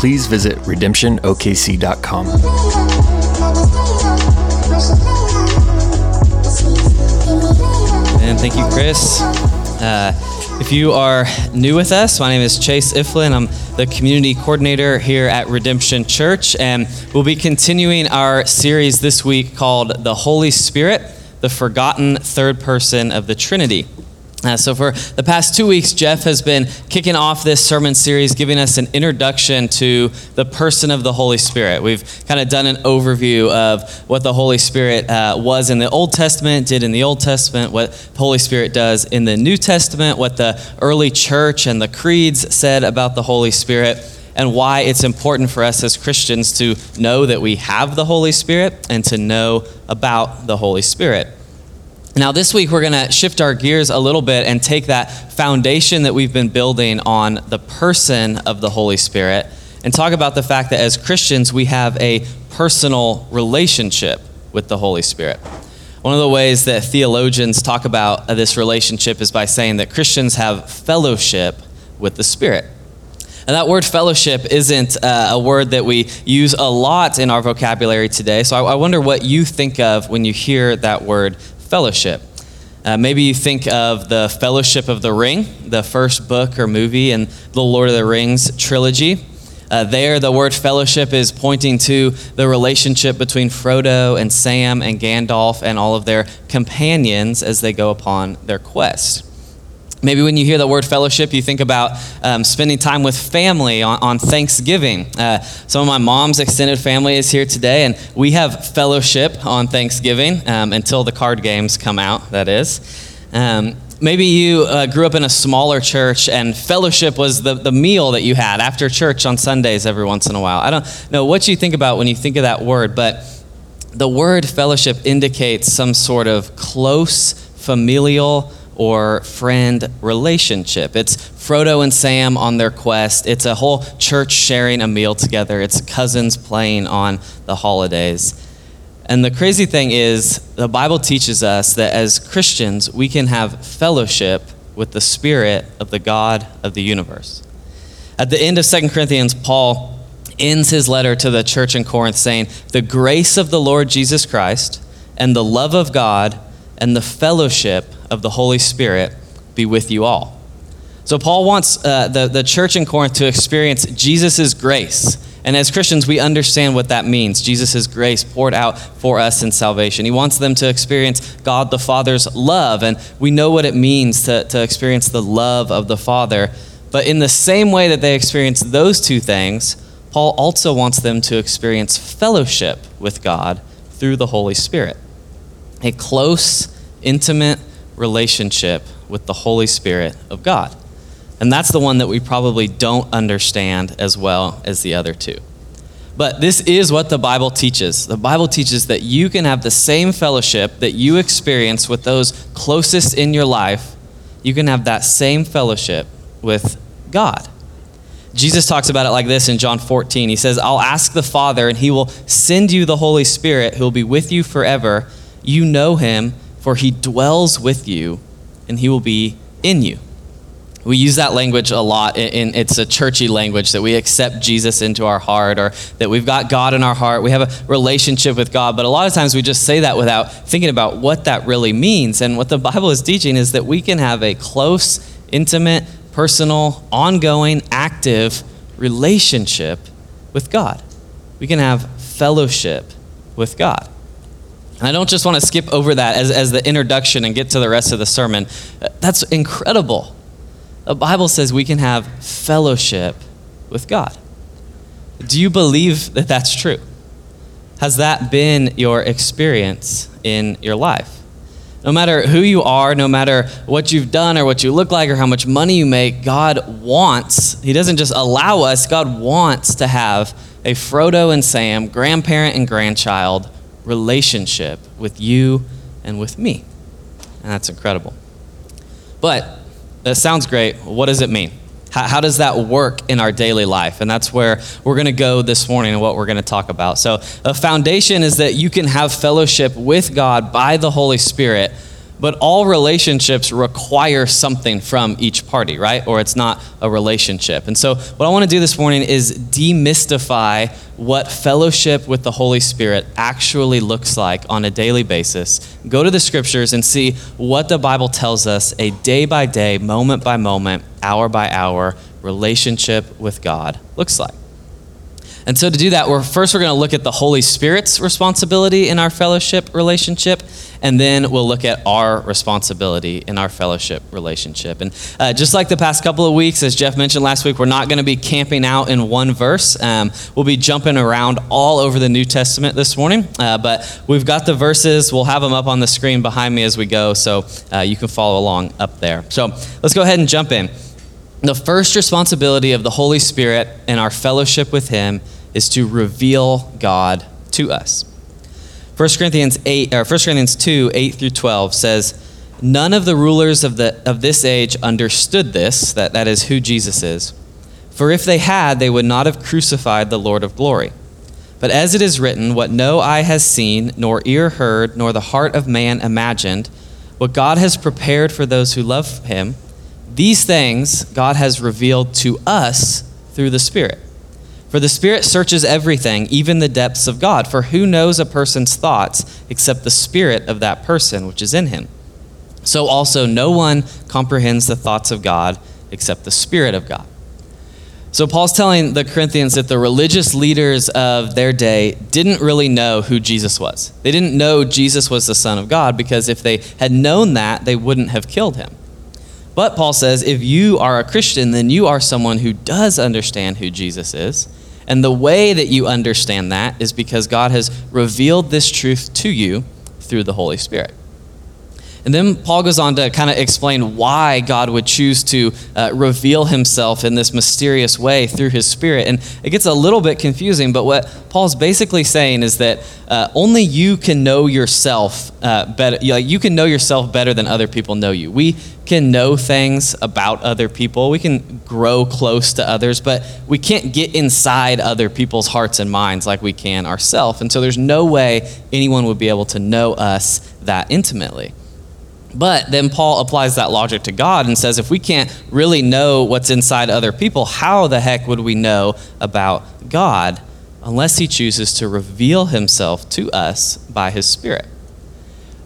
please visit redemptionokc.com. And thank you, Chris. Uh, if you are new with us, my name is Chase Iflin. I'm the community coordinator here at Redemption Church, and we'll be continuing our series this week called The Holy Spirit, the Forgotten Third Person of the Trinity. Uh, so, for the past two weeks, Jeff has been kicking off this sermon series, giving us an introduction to the person of the Holy Spirit. We've kind of done an overview of what the Holy Spirit uh, was in the Old Testament, did in the Old Testament, what the Holy Spirit does in the New Testament, what the early church and the creeds said about the Holy Spirit, and why it's important for us as Christians to know that we have the Holy Spirit and to know about the Holy Spirit. Now, this week, we're going to shift our gears a little bit and take that foundation that we've been building on the person of the Holy Spirit and talk about the fact that as Christians, we have a personal relationship with the Holy Spirit. One of the ways that theologians talk about this relationship is by saying that Christians have fellowship with the Spirit. And that word fellowship isn't uh, a word that we use a lot in our vocabulary today. So I, I wonder what you think of when you hear that word fellowship. Uh, maybe you think of the Fellowship of the Ring, the first book or movie in the Lord of the Rings trilogy. Uh, there, the word fellowship is pointing to the relationship between Frodo and Sam and Gandalf and all of their companions as they go upon their quest. Maybe when you hear the word fellowship, you think about um, spending time with family on, on Thanksgiving. Uh, some of my mom's extended family is here today, and we have fellowship on Thanksgiving um, until the card games come out, that is. Um, maybe you uh, grew up in a smaller church, and fellowship was the, the meal that you had after church on Sundays every once in a while. I don't know what you think about when you think of that word, but the word fellowship indicates some sort of close, familial, or friend relationship. It's Frodo and Sam on their quest. It's a whole church sharing a meal together. It's cousins playing on the holidays. And the crazy thing is, the Bible teaches us that as Christians, we can have fellowship with the Spirit of the God of the universe. At the end of 2 Corinthians, Paul ends his letter to the church in Corinth saying, The grace of the Lord Jesus Christ and the love of God and the fellowship of the Holy Spirit be with you all. So, Paul wants uh, the, the church in Corinth to experience Jesus' grace. And as Christians, we understand what that means Jesus' grace poured out for us in salvation. He wants them to experience God the Father's love. And we know what it means to, to experience the love of the Father. But in the same way that they experience those two things, Paul also wants them to experience fellowship with God through the Holy Spirit. A close, intimate relationship with the Holy Spirit of God. And that's the one that we probably don't understand as well as the other two. But this is what the Bible teaches. The Bible teaches that you can have the same fellowship that you experience with those closest in your life. You can have that same fellowship with God. Jesus talks about it like this in John 14. He says, I'll ask the Father, and he will send you the Holy Spirit who will be with you forever. You know him for he dwells with you and he will be in you. We use that language a lot. In, it's a churchy language that we accept Jesus into our heart or that we've got God in our heart. We have a relationship with God. But a lot of times we just say that without thinking about what that really means. And what the Bible is teaching is that we can have a close, intimate, personal, ongoing, active relationship with God. We can have fellowship with God. And I don't just want to skip over that as, as the introduction and get to the rest of the sermon. That's incredible. The Bible says we can have fellowship with God. Do you believe that that's true? Has that been your experience in your life? No matter who you are, no matter what you've done or what you look like or how much money you make, God wants, He doesn't just allow us, God wants to have a Frodo and Sam, grandparent and grandchild relationship with you and with me. And that's incredible. But that sounds great. What does it mean? How, how, does that work in our daily life? And that's where we're going to go this morning and what we're going to talk about. So, a foundation is that you can have fellowship with God by the Holy Spirit but all relationships require something from each party, right? Or it's not a relationship. And so, what I want to do this morning is demystify what fellowship with the Holy Spirit actually looks like on a daily basis. Go to the scriptures and see what the Bible tells us a day by day, moment by moment, hour by hour relationship with God looks like. And so to do that, we're first we're going to look at the Holy Spirit's responsibility in our fellowship relationship, and then we'll look at our responsibility in our fellowship relationship. And uh, just like the past couple of weeks, as Jeff mentioned last week, we're not going to be camping out in one verse. Um, we'll be jumping around all over the New Testament this morning, uh, but we've got the verses. We'll have them up on the screen behind me as we go, so uh, you can follow along up there. So let's go ahead and jump in. The first responsibility of the Holy Spirit in our fellowship with Him is to reveal God to us. 1 Corinthians 8 or 1 Corinthians 2, 8 through 12 says, None of the rulers of, the, of this age understood this, that, that is who Jesus is. For if they had, they would not have crucified the Lord of glory. But as it is written, what no eye has seen, nor ear heard, nor the heart of man imagined, what God has prepared for those who love him, these things God has revealed to us through the Spirit. For the Spirit searches everything, even the depths of God. For who knows a person's thoughts except the Spirit of that person which is in him? So also, no one comprehends the thoughts of God except the Spirit of God. So, Paul's telling the Corinthians that the religious leaders of their day didn't really know who Jesus was. They didn't know Jesus was the Son of God because if they had known that, they wouldn't have killed him. But Paul says if you are a Christian, then you are someone who does understand who Jesus is and the way that you understand that is because God has revealed this truth to you through the Holy Spirit. And then Paul goes on to kind of explain why God would choose to uh, reveal himself in this mysterious way through his spirit. And it gets a little bit confusing, but what Paul's basically saying is that uh, only you can know yourself uh, better. Like you can know yourself better than other people know you. We can know things about other people. We can grow close to others, but we can't get inside other people's hearts and minds like we can ourselves. And so there's no way anyone would be able to know us that intimately. But then Paul applies that logic to God and says if we can't really know what's inside other people, how the heck would we know about God? unless he chooses to reveal himself to us by his Spirit.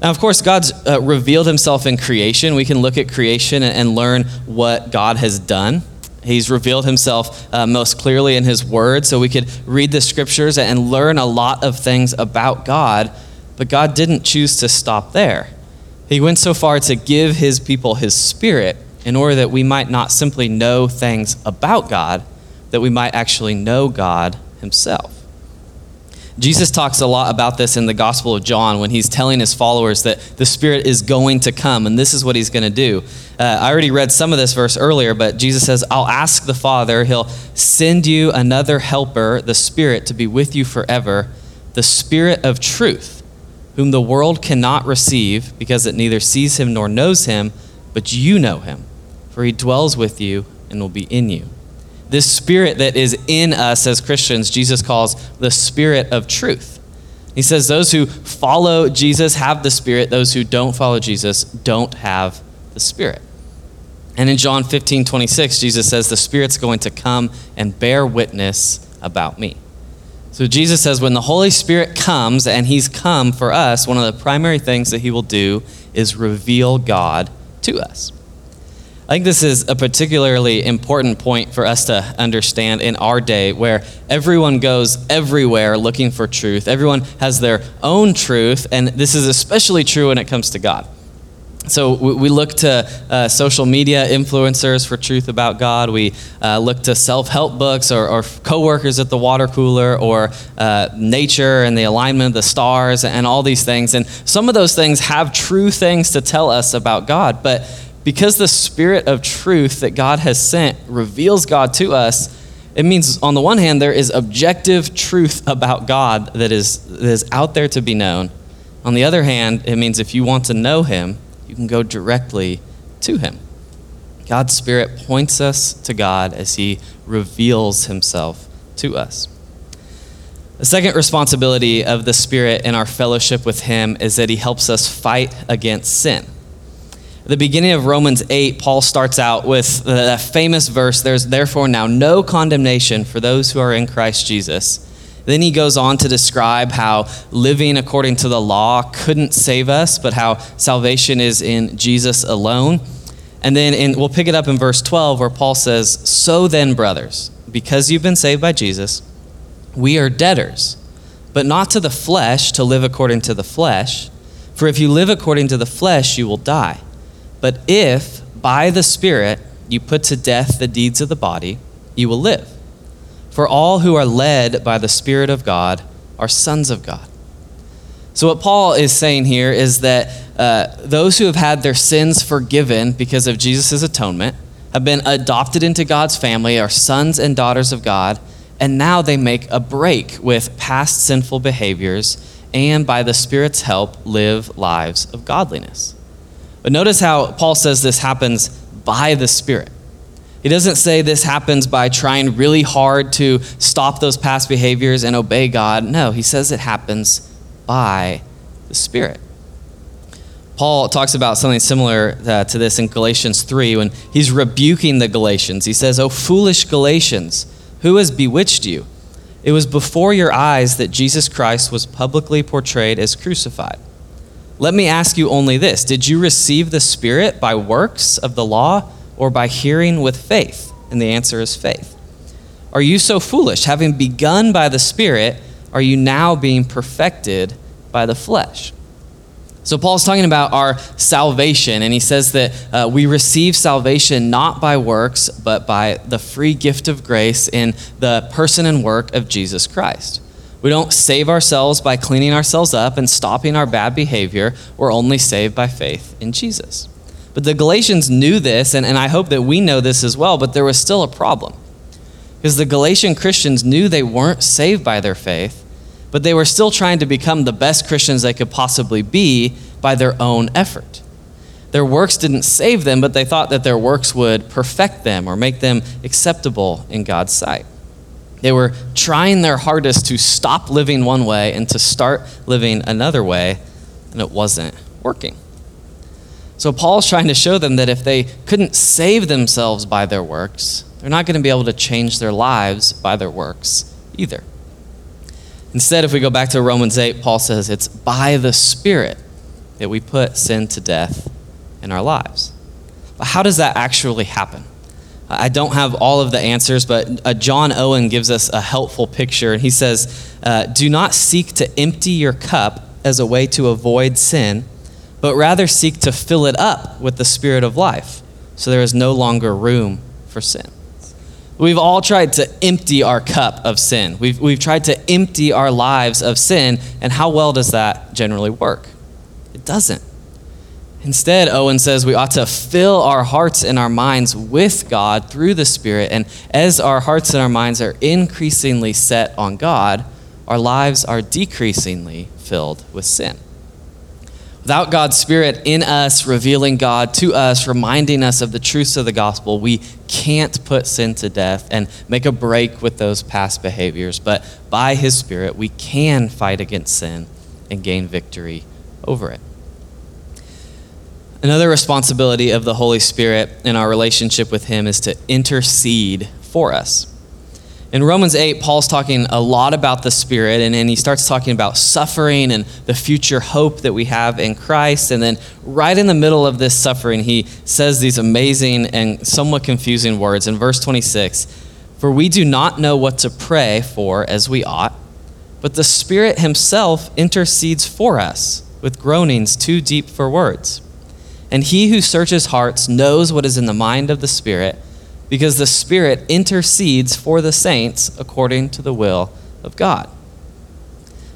Now, of course, God's uh, revealed himself in creation. We can look at creation and, and learn what God has done. He's revealed himself uh, most clearly in his word, so we could read the scriptures and learn a lot of things about God. But God didn't choose to stop there. He went so far to give his people his spirit in order that we might not simply know things about God, that we might actually know God himself. Jesus talks a lot about this in the Gospel of John when he's telling his followers that the Spirit is going to come and this is what he's going to do. Uh, I already read some of this verse earlier, but Jesus says, I'll ask the Father, he'll send you another helper, the Spirit, to be with you forever, the Spirit of truth, whom the world cannot receive because it neither sees him nor knows him, but you know him, for he dwells with you and will be in you. This spirit that is in us as Christians, Jesus calls the spirit of truth. He says those who follow Jesus have the spirit, those who don't follow Jesus don't have the spirit. And in John 15, 26, Jesus says, The Spirit's going to come and bear witness about me. So Jesus says, when the Holy Spirit comes, and He's come for us, one of the primary things that He will do is reveal God to us. I think this is a particularly important point for us to understand in our day where everyone goes everywhere looking for truth. Everyone has their own truth, and this is especially true when it comes to God. So we look to uh, social media influencers for truth about God. We uh, look to self-help books or, or coworkers at the water cooler or uh, nature and the alignment of the stars and all these things. And some of those things have true things to tell us about God, but because the Spirit of truth that God has sent reveals God to us, it means, on the one hand, there is objective truth about God that is, that is out there to be known. On the other hand, it means if you want to know Him, you can go directly to Him. God's Spirit points us to God as He reveals Himself to us. The second responsibility of the Spirit in our fellowship with Him is that He helps us fight against sin. At the beginning of Romans 8, Paul starts out with that famous verse There's therefore now no condemnation for those who are in Christ Jesus. Then he goes on to describe how living according to the law couldn't save us, but how salvation is in Jesus alone. And then in, we'll pick it up in verse 12 where Paul says, So then, brothers, because you've been saved by Jesus, we are debtors, but not to the flesh to live according to the flesh. For if you live according to the flesh, you will die. But if by the Spirit you put to death the deeds of the body, you will live. For all who are led by the Spirit of God are sons of God. So, what Paul is saying here is that uh, those who have had their sins forgiven because of Jesus' atonement have been adopted into God's family, are sons and daughters of God, and now they make a break with past sinful behaviors and, by the Spirit's help, live lives of godliness. But notice how Paul says this happens by the Spirit. He doesn't say this happens by trying really hard to stop those past behaviors and obey God. No, he says it happens by the Spirit. Paul talks about something similar uh, to this in Galatians 3 when he's rebuking the Galatians. He says, Oh, foolish Galatians, who has bewitched you? It was before your eyes that Jesus Christ was publicly portrayed as crucified. Let me ask you only this Did you receive the Spirit by works of the law or by hearing with faith? And the answer is faith. Are you so foolish? Having begun by the Spirit, are you now being perfected by the flesh? So, Paul's talking about our salvation, and he says that uh, we receive salvation not by works, but by the free gift of grace in the person and work of Jesus Christ. We don't save ourselves by cleaning ourselves up and stopping our bad behavior. We're only saved by faith in Jesus. But the Galatians knew this, and, and I hope that we know this as well, but there was still a problem. Because the Galatian Christians knew they weren't saved by their faith, but they were still trying to become the best Christians they could possibly be by their own effort. Their works didn't save them, but they thought that their works would perfect them or make them acceptable in God's sight. They were trying their hardest to stop living one way and to start living another way, and it wasn't working. So Paul's trying to show them that if they couldn't save themselves by their works, they're not going to be able to change their lives by their works either. Instead, if we go back to Romans 8, Paul says it's by the Spirit that we put sin to death in our lives. But how does that actually happen? I don't have all of the answers, but uh, John Owen gives us a helpful picture. And he says, uh, Do not seek to empty your cup as a way to avoid sin, but rather seek to fill it up with the Spirit of life, so there is no longer room for sin. We've all tried to empty our cup of sin. We've, we've tried to empty our lives of sin, and how well does that generally work? It doesn't. Instead, Owen says we ought to fill our hearts and our minds with God through the Spirit. And as our hearts and our minds are increasingly set on God, our lives are decreasingly filled with sin. Without God's Spirit in us, revealing God to us, reminding us of the truths of the gospel, we can't put sin to death and make a break with those past behaviors. But by His Spirit, we can fight against sin and gain victory over it. Another responsibility of the Holy Spirit in our relationship with Him is to intercede for us. In Romans 8, Paul's talking a lot about the Spirit, and he starts talking about suffering and the future hope that we have in Christ. And then, right in the middle of this suffering, he says these amazing and somewhat confusing words in verse 26 For we do not know what to pray for as we ought, but the Spirit Himself intercedes for us with groanings too deep for words. And he who searches hearts knows what is in the mind of the Spirit, because the Spirit intercedes for the saints according to the will of God.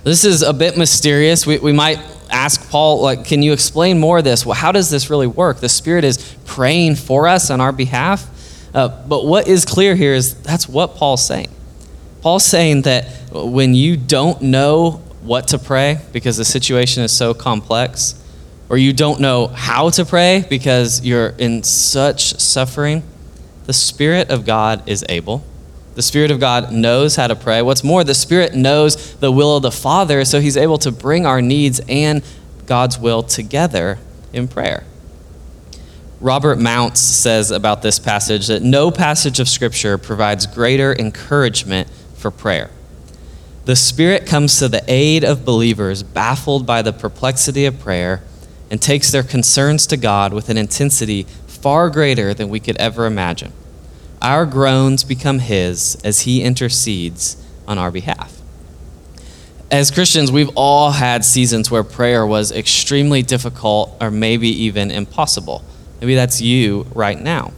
This is a bit mysterious. We, we might ask Paul, like, can you explain more of this? Well, how does this really work? The Spirit is praying for us on our behalf. Uh, but what is clear here is that's what Paul's saying. Paul's saying that when you don't know what to pray because the situation is so complex, or you don't know how to pray because you're in such suffering, the Spirit of God is able. The Spirit of God knows how to pray. What's more, the Spirit knows the will of the Father, so He's able to bring our needs and God's will together in prayer. Robert Mounce says about this passage that no passage of Scripture provides greater encouragement for prayer. The Spirit comes to the aid of believers baffled by the perplexity of prayer and takes their concerns to God with an intensity far greater than we could ever imagine. Our groans become His as He intercedes on our behalf. As Christians, we've all had seasons where prayer was extremely difficult or maybe even impossible. Maybe that's you right now.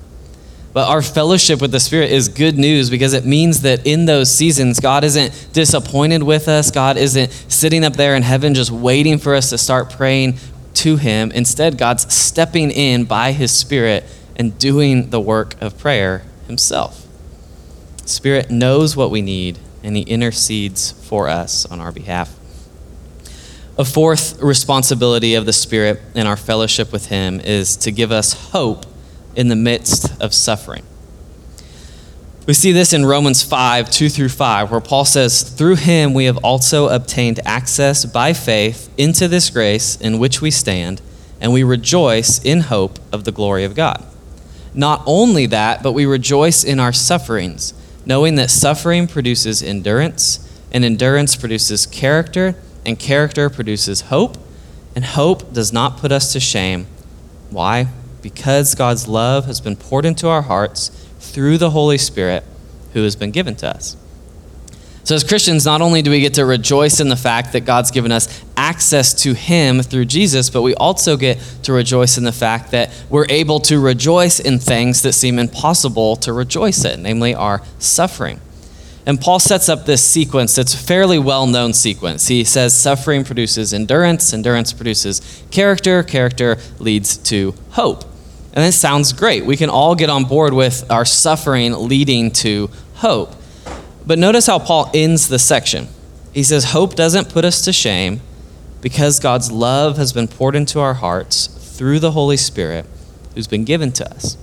But our fellowship with the Spirit is good news because it means that in those seasons, God isn't disappointed with us. God isn't sitting up there in heaven just waiting for us to start praying to Him. Instead, God's stepping in by His Spirit and doing the work of prayer Himself. Spirit knows what we need and He intercedes for us on our behalf. A fourth responsibility of the Spirit in our fellowship with Him is to give us hope in the midst of suffering. We see this in Romans 5 2 through 5, where Paul says, Through him we have also obtained access by faith into this grace in which we stand, and we rejoice in hope of the glory of God. Not only that, but we rejoice in our sufferings, knowing that suffering produces endurance, and endurance produces character, and character produces hope, and hope does not put us to shame. Why? Because God's love has been poured into our hearts through the Holy Spirit who has been given to us. So, as Christians, not only do we get to rejoice in the fact that God's given us access to Him through Jesus, but we also get to rejoice in the fact that we're able to rejoice in things that seem impossible to rejoice in, namely our suffering. And Paul sets up this sequence that's a fairly well known sequence. He says suffering produces endurance, endurance produces character, character leads to hope. And this sounds great. We can all get on board with our suffering leading to hope. But notice how Paul ends the section. He says, Hope doesn't put us to shame because God's love has been poured into our hearts through the Holy Spirit who's been given to us.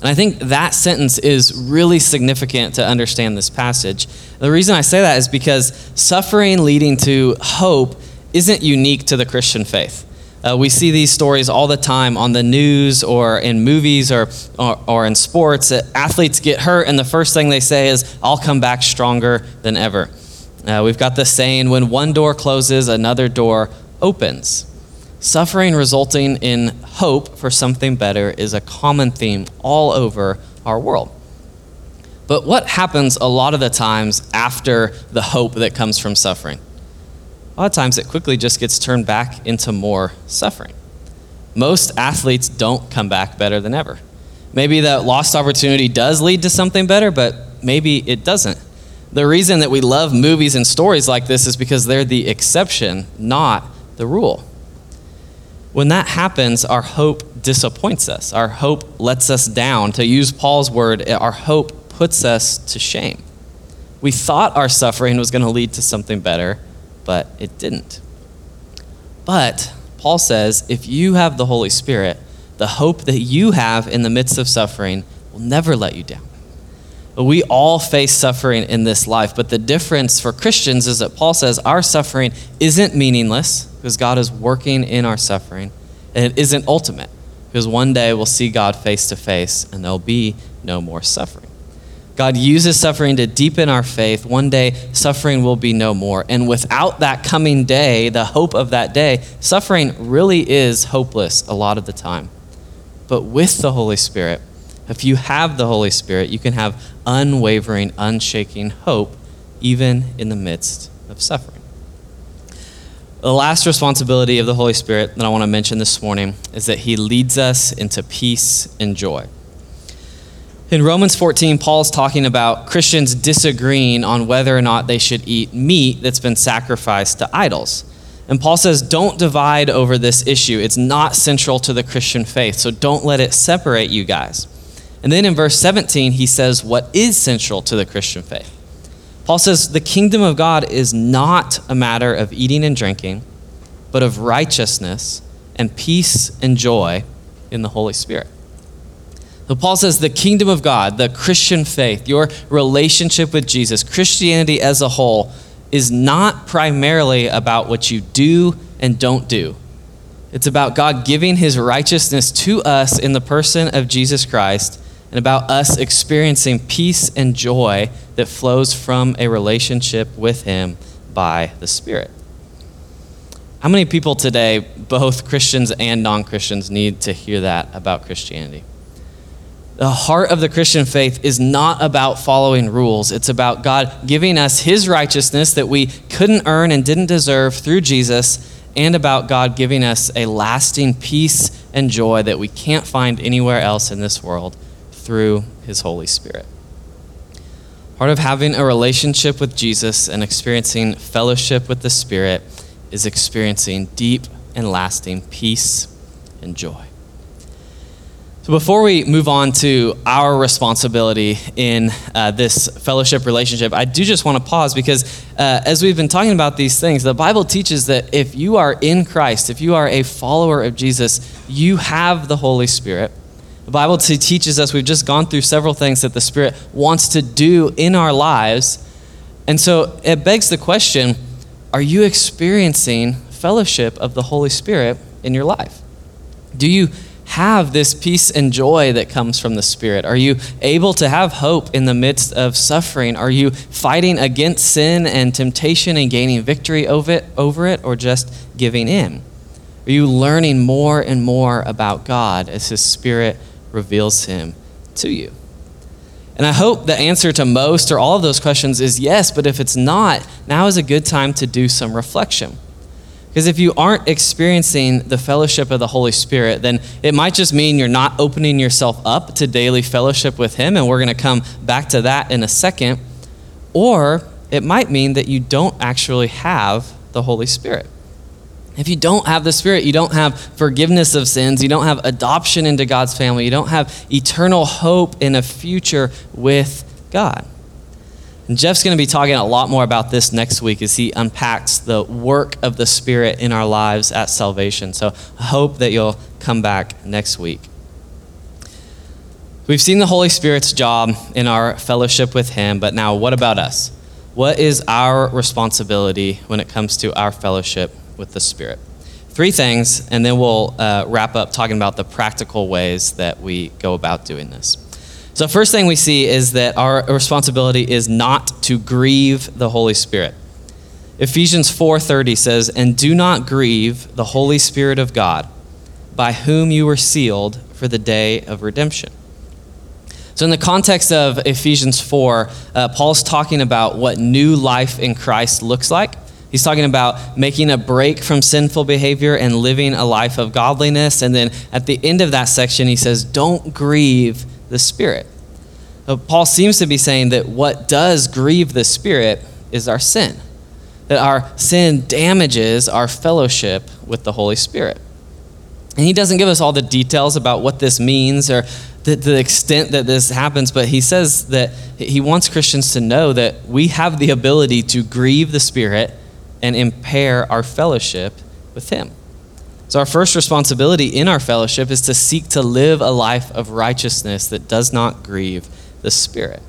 And I think that sentence is really significant to understand this passage. The reason I say that is because suffering leading to hope isn't unique to the Christian faith. Uh, we see these stories all the time on the news or in movies or, or, or in sports. That athletes get hurt, and the first thing they say is, I'll come back stronger than ever. Uh, we've got the saying, when one door closes, another door opens. Suffering resulting in hope for something better is a common theme all over our world. But what happens a lot of the times after the hope that comes from suffering? A lot of times it quickly just gets turned back into more suffering. Most athletes don't come back better than ever. Maybe that lost opportunity does lead to something better, but maybe it doesn't. The reason that we love movies and stories like this is because they're the exception, not the rule. When that happens, our hope disappoints us. Our hope lets us down. To use Paul's word, our hope puts us to shame. We thought our suffering was going to lead to something better, but it didn't. But Paul says if you have the Holy Spirit, the hope that you have in the midst of suffering will never let you down. We all face suffering in this life, but the difference for Christians is that Paul says our suffering isn't meaningless because God is working in our suffering, and it isn't ultimate because one day we'll see God face to face and there'll be no more suffering. God uses suffering to deepen our faith. One day, suffering will be no more. And without that coming day, the hope of that day, suffering really is hopeless a lot of the time. But with the Holy Spirit, if you have the Holy Spirit, you can have unwavering, unshaking hope even in the midst of suffering. The last responsibility of the Holy Spirit that I want to mention this morning is that He leads us into peace and joy. In Romans 14, Paul's talking about Christians disagreeing on whether or not they should eat meat that's been sacrificed to idols. And Paul says, don't divide over this issue. It's not central to the Christian faith, so don't let it separate you guys. And then in verse 17, he says what is central to the Christian faith. Paul says, The kingdom of God is not a matter of eating and drinking, but of righteousness and peace and joy in the Holy Spirit. So Paul says the kingdom of God, the Christian faith, your relationship with Jesus, Christianity as a whole, is not primarily about what you do and don't do. It's about God giving his righteousness to us in the person of Jesus Christ and about us experiencing peace and joy that flows from a relationship with him by the Spirit. How many people today, both Christians and non Christians, need to hear that about Christianity? The heart of the Christian faith is not about following rules. It's about God giving us His righteousness that we couldn't earn and didn't deserve through Jesus, and about God giving us a lasting peace and joy that we can't find anywhere else in this world through His Holy Spirit. Part of having a relationship with Jesus and experiencing fellowship with the Spirit is experiencing deep and lasting peace and joy. So, before we move on to our responsibility in uh, this fellowship relationship, I do just want to pause because uh, as we've been talking about these things, the Bible teaches that if you are in Christ, if you are a follower of Jesus, you have the Holy Spirit. The Bible t- teaches us, we've just gone through several things that the Spirit wants to do in our lives. And so it begs the question are you experiencing fellowship of the Holy Spirit in your life? Do you have this peace and joy that comes from the Spirit? Are you able to have hope in the midst of suffering? Are you fighting against sin and temptation and gaining victory over it, over it or just giving in? Are you learning more and more about God as His Spirit reveals Him to you? And I hope the answer to most or all of those questions is yes, but if it's not, now is a good time to do some reflection. Because if you aren't experiencing the fellowship of the Holy Spirit, then it might just mean you're not opening yourself up to daily fellowship with Him, and we're going to come back to that in a second. Or it might mean that you don't actually have the Holy Spirit. If you don't have the Spirit, you don't have forgiveness of sins, you don't have adoption into God's family, you don't have eternal hope in a future with God. And Jeff's going to be talking a lot more about this next week as he unpacks the work of the Spirit in our lives at salvation. So I hope that you'll come back next week. We've seen the Holy Spirit's job in our fellowship with Him, but now what about us? What is our responsibility when it comes to our fellowship with the Spirit. Three things, and then we'll uh, wrap up talking about the practical ways that we go about doing this. So, first thing we see is that our responsibility is not to grieve the Holy Spirit. Ephesians 4:30 says, "And do not grieve the Holy Spirit of God, by whom you were sealed for the day of redemption." So, in the context of Ephesians 4, uh, Paul's talking about what new life in Christ looks like. He's talking about making a break from sinful behavior and living a life of godliness. And then at the end of that section, he says, Don't grieve the Spirit. Paul seems to be saying that what does grieve the Spirit is our sin, that our sin damages our fellowship with the Holy Spirit. And he doesn't give us all the details about what this means or the, the extent that this happens, but he says that he wants Christians to know that we have the ability to grieve the Spirit and impair our fellowship with Him. So, our first responsibility in our fellowship is to seek to live a life of righteousness that does not grieve the Spirit.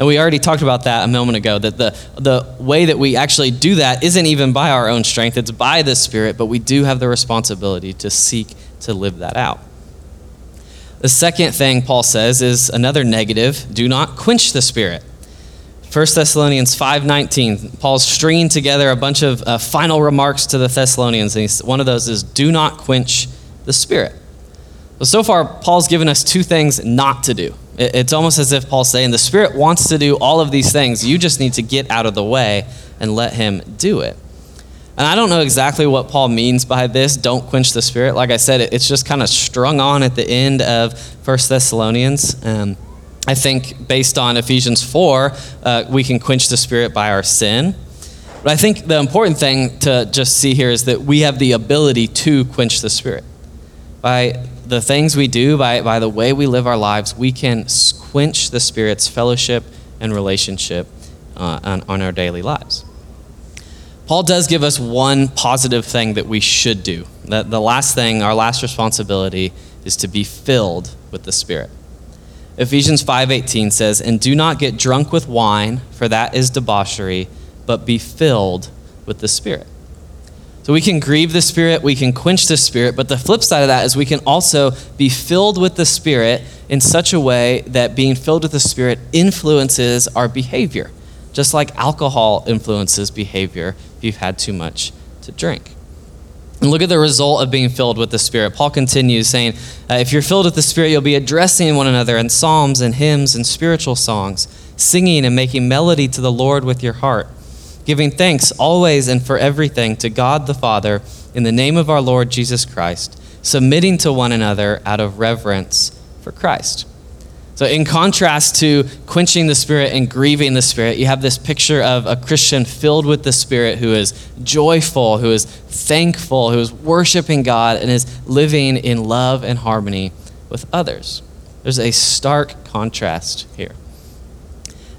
And we already talked about that a moment ago that the, the way that we actually do that isn't even by our own strength, it's by the Spirit, but we do have the responsibility to seek to live that out. The second thing Paul says is another negative do not quench the Spirit. 1 Thessalonians 5:19. Paul's stringing together a bunch of uh, final remarks to the Thessalonians, and one of those is, "Do not quench the spirit." Well, so far, Paul's given us two things not to do. It's almost as if Paul's saying the Spirit wants to do all of these things. You just need to get out of the way and let Him do it. And I don't know exactly what Paul means by this, don't quench the Spirit. Like I said, it's just kind of strung on at the end of 1 Thessalonians. Um, I think based on Ephesians 4, uh, we can quench the spirit by our sin. But I think the important thing to just see here is that we have the ability to quench the spirit. By the things we do, by, by the way we live our lives, we can quench the Spirit's fellowship and relationship uh, on, on our daily lives. Paul does give us one positive thing that we should do. That the last thing, our last responsibility, is to be filled with the Spirit. Ephesians 5:18 says, "And do not get drunk with wine, for that is debauchery, but be filled with the Spirit." So we can grieve the Spirit, we can quench the Spirit, but the flip side of that is we can also be filled with the Spirit in such a way that being filled with the Spirit influences our behavior, just like alcohol influences behavior if you've had too much to drink. And look at the result of being filled with the Spirit. Paul continues saying, uh, If you're filled with the Spirit, you'll be addressing one another in psalms and hymns and spiritual songs, singing and making melody to the Lord with your heart giving thanks always and for everything to God the Father in the name of our Lord Jesus Christ, submitting to one another out of reverence for Christ. So, in contrast to quenching the Spirit and grieving the Spirit, you have this picture of a Christian filled with the Spirit who is joyful, who is thankful, who is worshiping God, and is living in love and harmony with others. There's a stark contrast here.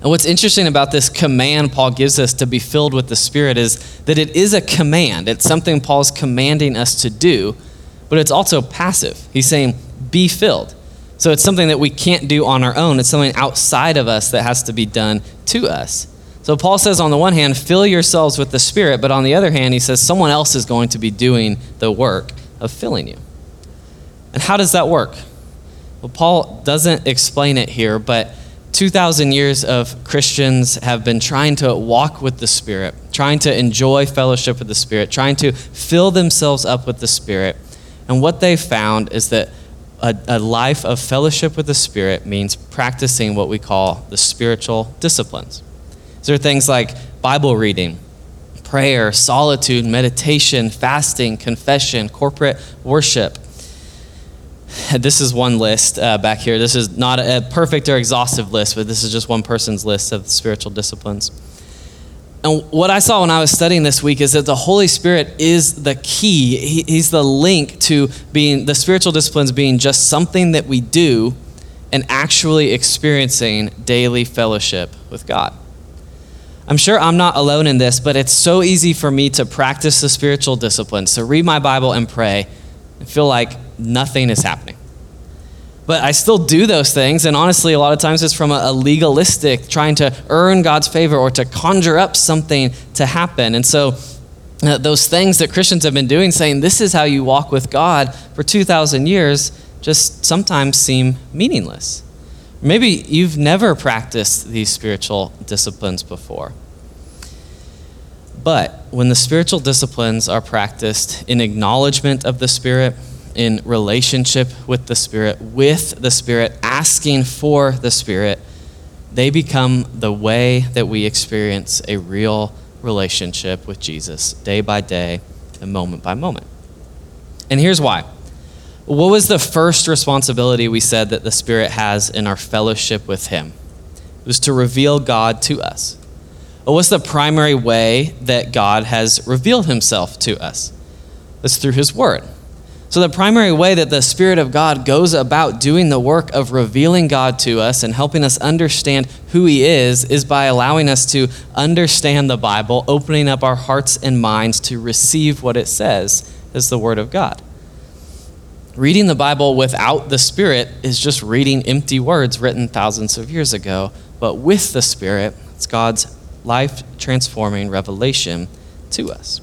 And what's interesting about this command Paul gives us to be filled with the Spirit is that it is a command. It's something Paul's commanding us to do, but it's also passive. He's saying, be filled. So it's something that we can't do on our own. It's something outside of us that has to be done to us. So Paul says, on the one hand, fill yourselves with the Spirit, but on the other hand, he says someone else is going to be doing the work of filling you. And how does that work? Well, Paul doesn't explain it here, but 2,000 years of Christians have been trying to walk with the Spirit, trying to enjoy fellowship with the Spirit, trying to fill themselves up with the Spirit. And what they found is that a, a, life of fellowship with the Spirit means practicing what we call the spiritual disciplines. These are things like Bible reading, prayer, solitude, meditation, fasting, confession, corporate worship, this is one list uh, back here. This is not a perfect or exhaustive list, but this is just one person's list of spiritual disciplines. And what I saw when I was studying this week is that the Holy Spirit is the key. He, he's the link to being the spiritual disciplines being just something that we do and actually experiencing daily fellowship with God. I'm sure I'm not alone in this, but it's so easy for me to practice the spiritual disciplines, to read my Bible and pray, and feel like nothing is happening. But I still do those things, and honestly, a lot of times it's from a, legalistic, trying to earn God's favor or to conjure up something to happen. And so, uh, those things that Christians have been doing, saying this is how you walk with God for 2,000 years, just sometimes seem meaningless. Maybe you've never practiced these spiritual disciplines before. But when the spiritual disciplines are practiced in acknowledgement of the Spirit, in relationship with the Spirit, with the Spirit, asking for the Spirit, they become the way that we experience a real relationship with Jesus day by day and moment by moment. And here's why. What was the first responsibility we said that the Spirit has in our fellowship with Him? It was to reveal God to us. What's the primary way that God has revealed Himself to us? It's through His Word. So, the primary way that the Spirit of God goes about doing the work of revealing God to us and helping us understand who He is is by allowing us to understand the Bible, opening up our hearts and minds to receive what it says as the Word of God. Reading the Bible without the Spirit is just reading empty words written thousands of years ago, but with the Spirit, it's God's life transforming revelation to us.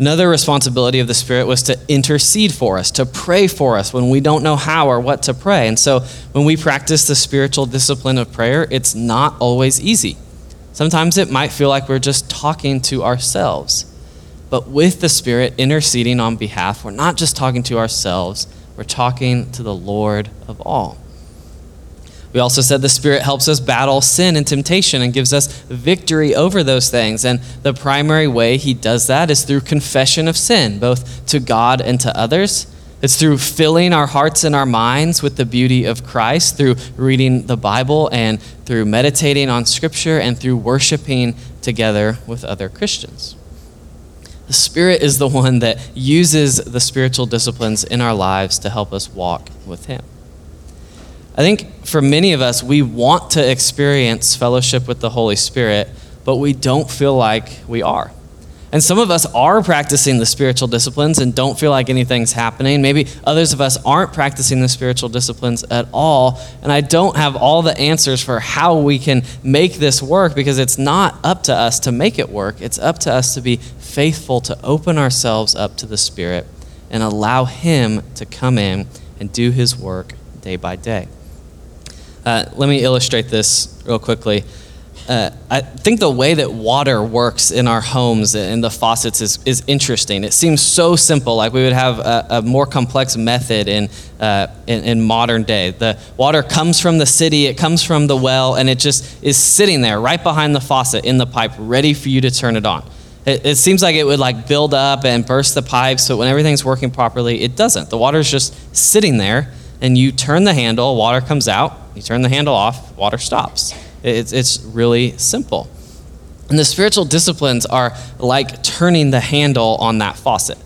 Another responsibility of the Spirit was to intercede for us, to pray for us when we don't know how or what to pray. And so when we practice the spiritual discipline of prayer, it's not always easy. Sometimes it might feel like we're just talking to ourselves. But with the Spirit interceding on behalf, we're not just talking to ourselves, we're talking to the Lord of all. We also said the Spirit helps us battle sin and temptation and gives us victory over those things. And the primary way He does that is through confession of sin, both to God and to others. It's through filling our hearts and our minds with the beauty of Christ, through reading the Bible and through meditating on Scripture and through worshiping together with other Christians. The Spirit is the one that uses the spiritual disciplines in our lives to help us walk with Him. I think for many of us, we want to experience fellowship with the Holy Spirit, but we don't feel like we are. And some of us are practicing the spiritual disciplines and don't feel like anything's happening. Maybe others of us aren't practicing the spiritual disciplines at all. And I don't have all the answers for how we can make this work because it's not up to us to make it work. It's up to us to be faithful to open ourselves up to the Spirit and allow Him to come in and do His work day by day. Uh, let me illustrate this real quickly. Uh, I think the way that water works in our homes and the faucets is, is interesting. It seems so simple, like we would have a, a more complex method in, uh, in, in, modern day. The water comes from the city, it comes from the well, and it just is sitting there right behind the faucet in the pipe, ready for you to turn it on. It, it seems like it would like build up and burst the pipes, but when everything's working properly, it doesn't. The water's just sitting there, and you turn the handle, water comes out, you turn the handle off, water stops. It's, it's really simple. And the spiritual disciplines are like turning the handle on that faucet.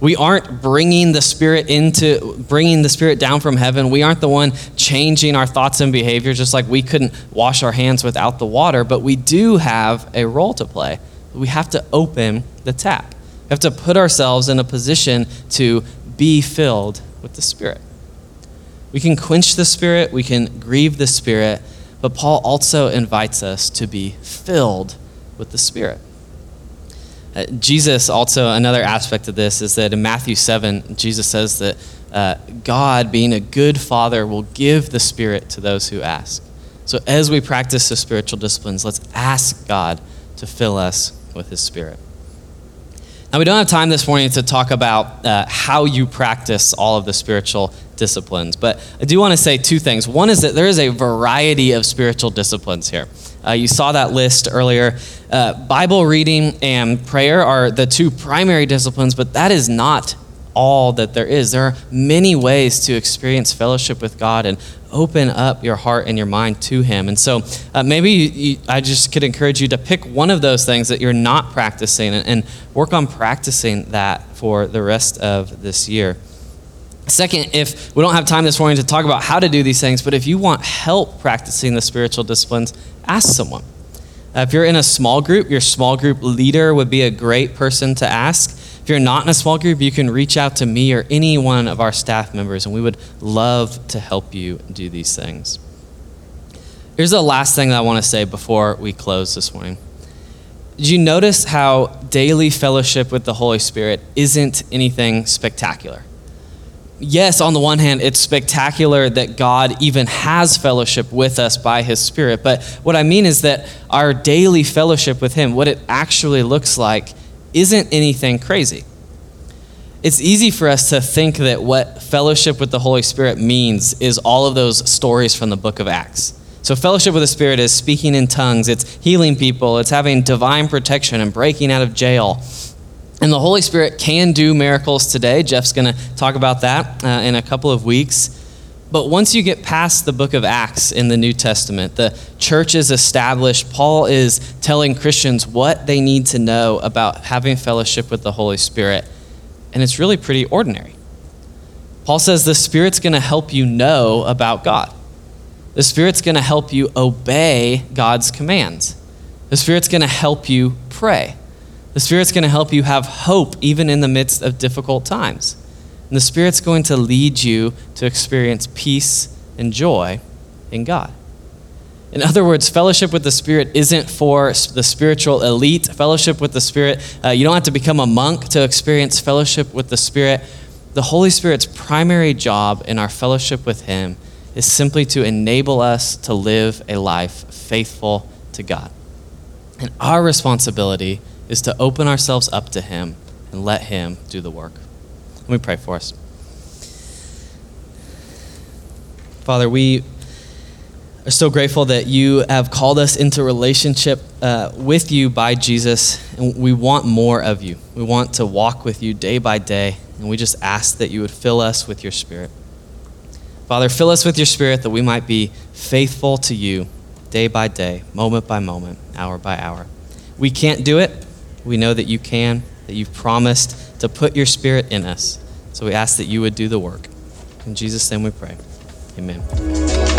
We aren't bringing the spirit into bringing the spirit down from heaven. We aren't the one changing our thoughts and behavior just like we couldn't wash our hands without the water, but we do have a role to play. We have to open the tap. We have to put ourselves in a position to be filled with the spirit. We can quench the spirit, we can grieve the spirit, but Paul also invites us to be filled with the Spirit. Uh, Jesus, also, another aspect of this is that in Matthew 7, Jesus says that uh, God, being a good father, will give the Spirit to those who ask. So, as we practice the spiritual disciplines, let's ask God to fill us with His Spirit. Now, we don't have time this morning to talk about uh, how you practice all of the spiritual disciplines, but I do want to say two things. One is that there is a variety of spiritual disciplines here. Uh, you saw that list earlier. Uh, Bible reading and prayer are the two primary disciplines, but that is not all that there is. There are many ways to experience fellowship with God and open up your heart and your mind to Him. And so uh, maybe you, you, I just could encourage you to pick one of those things that you're not practicing and, and work on practicing that for the rest of this year. Second, if we don't have time this morning to talk about how to do these things, but if you want help practicing the spiritual disciplines, ask someone. Uh, if you're in a small group, your small group leader would be a great person to ask. If you're not in a small group, you can reach out to me or any one of our staff members, and we would love to help you do these things. Here's the last thing that I want to say before we close this morning. Did you notice how daily fellowship with the Holy Spirit isn't anything spectacular? yes, on the one hand, it's spectacular that God even has fellowship with us by His Spirit. But what I mean is that our daily fellowship with Him, what it actually looks like, isn't anything crazy. It's easy for us to think that what fellowship with the Holy Spirit means is all of those stories from the book of Acts. So, fellowship with the Spirit is speaking in tongues, it's healing people, it's having divine protection and breaking out of jail. And the Holy Spirit can do miracles today. Jeff's going to talk about that uh, in a couple of weeks. But once you get past the book of Acts in the New Testament, the church is established. Paul is telling Christians what they need to know about having fellowship with the Holy Spirit. And it's really pretty ordinary. Paul says the Spirit's going to help you know about God, the Spirit's going to help you obey God's commands, the Spirit's going to help you pray. The Spirit's going to help you have hope even in the midst of difficult times. And the Spirit's going to lead you to experience peace and joy in God. In other words, fellowship with the Spirit isn't for the spiritual elite. Fellowship with the Spirit, uh, you don't have to become a monk to experience fellowship with the Spirit. The Holy Spirit's primary job in our fellowship with Him is simply to enable us to live a life faithful to God. And our responsibility is to open ourselves up to Him and let Him do the work. Let me pray for us. Father, we are so grateful that you have called us into relationship uh, with you by Jesus, and we want more of you. We want to walk with you day by day, and we just ask that you would fill us with your Spirit. Father, fill us with your Spirit that we might be faithful to you day by day, moment by moment, hour by hour. We can't do it, we know that you can. that you've promised to put your spirit in us. So we ask that you would do the work. In Jesus' name we pray. Amen.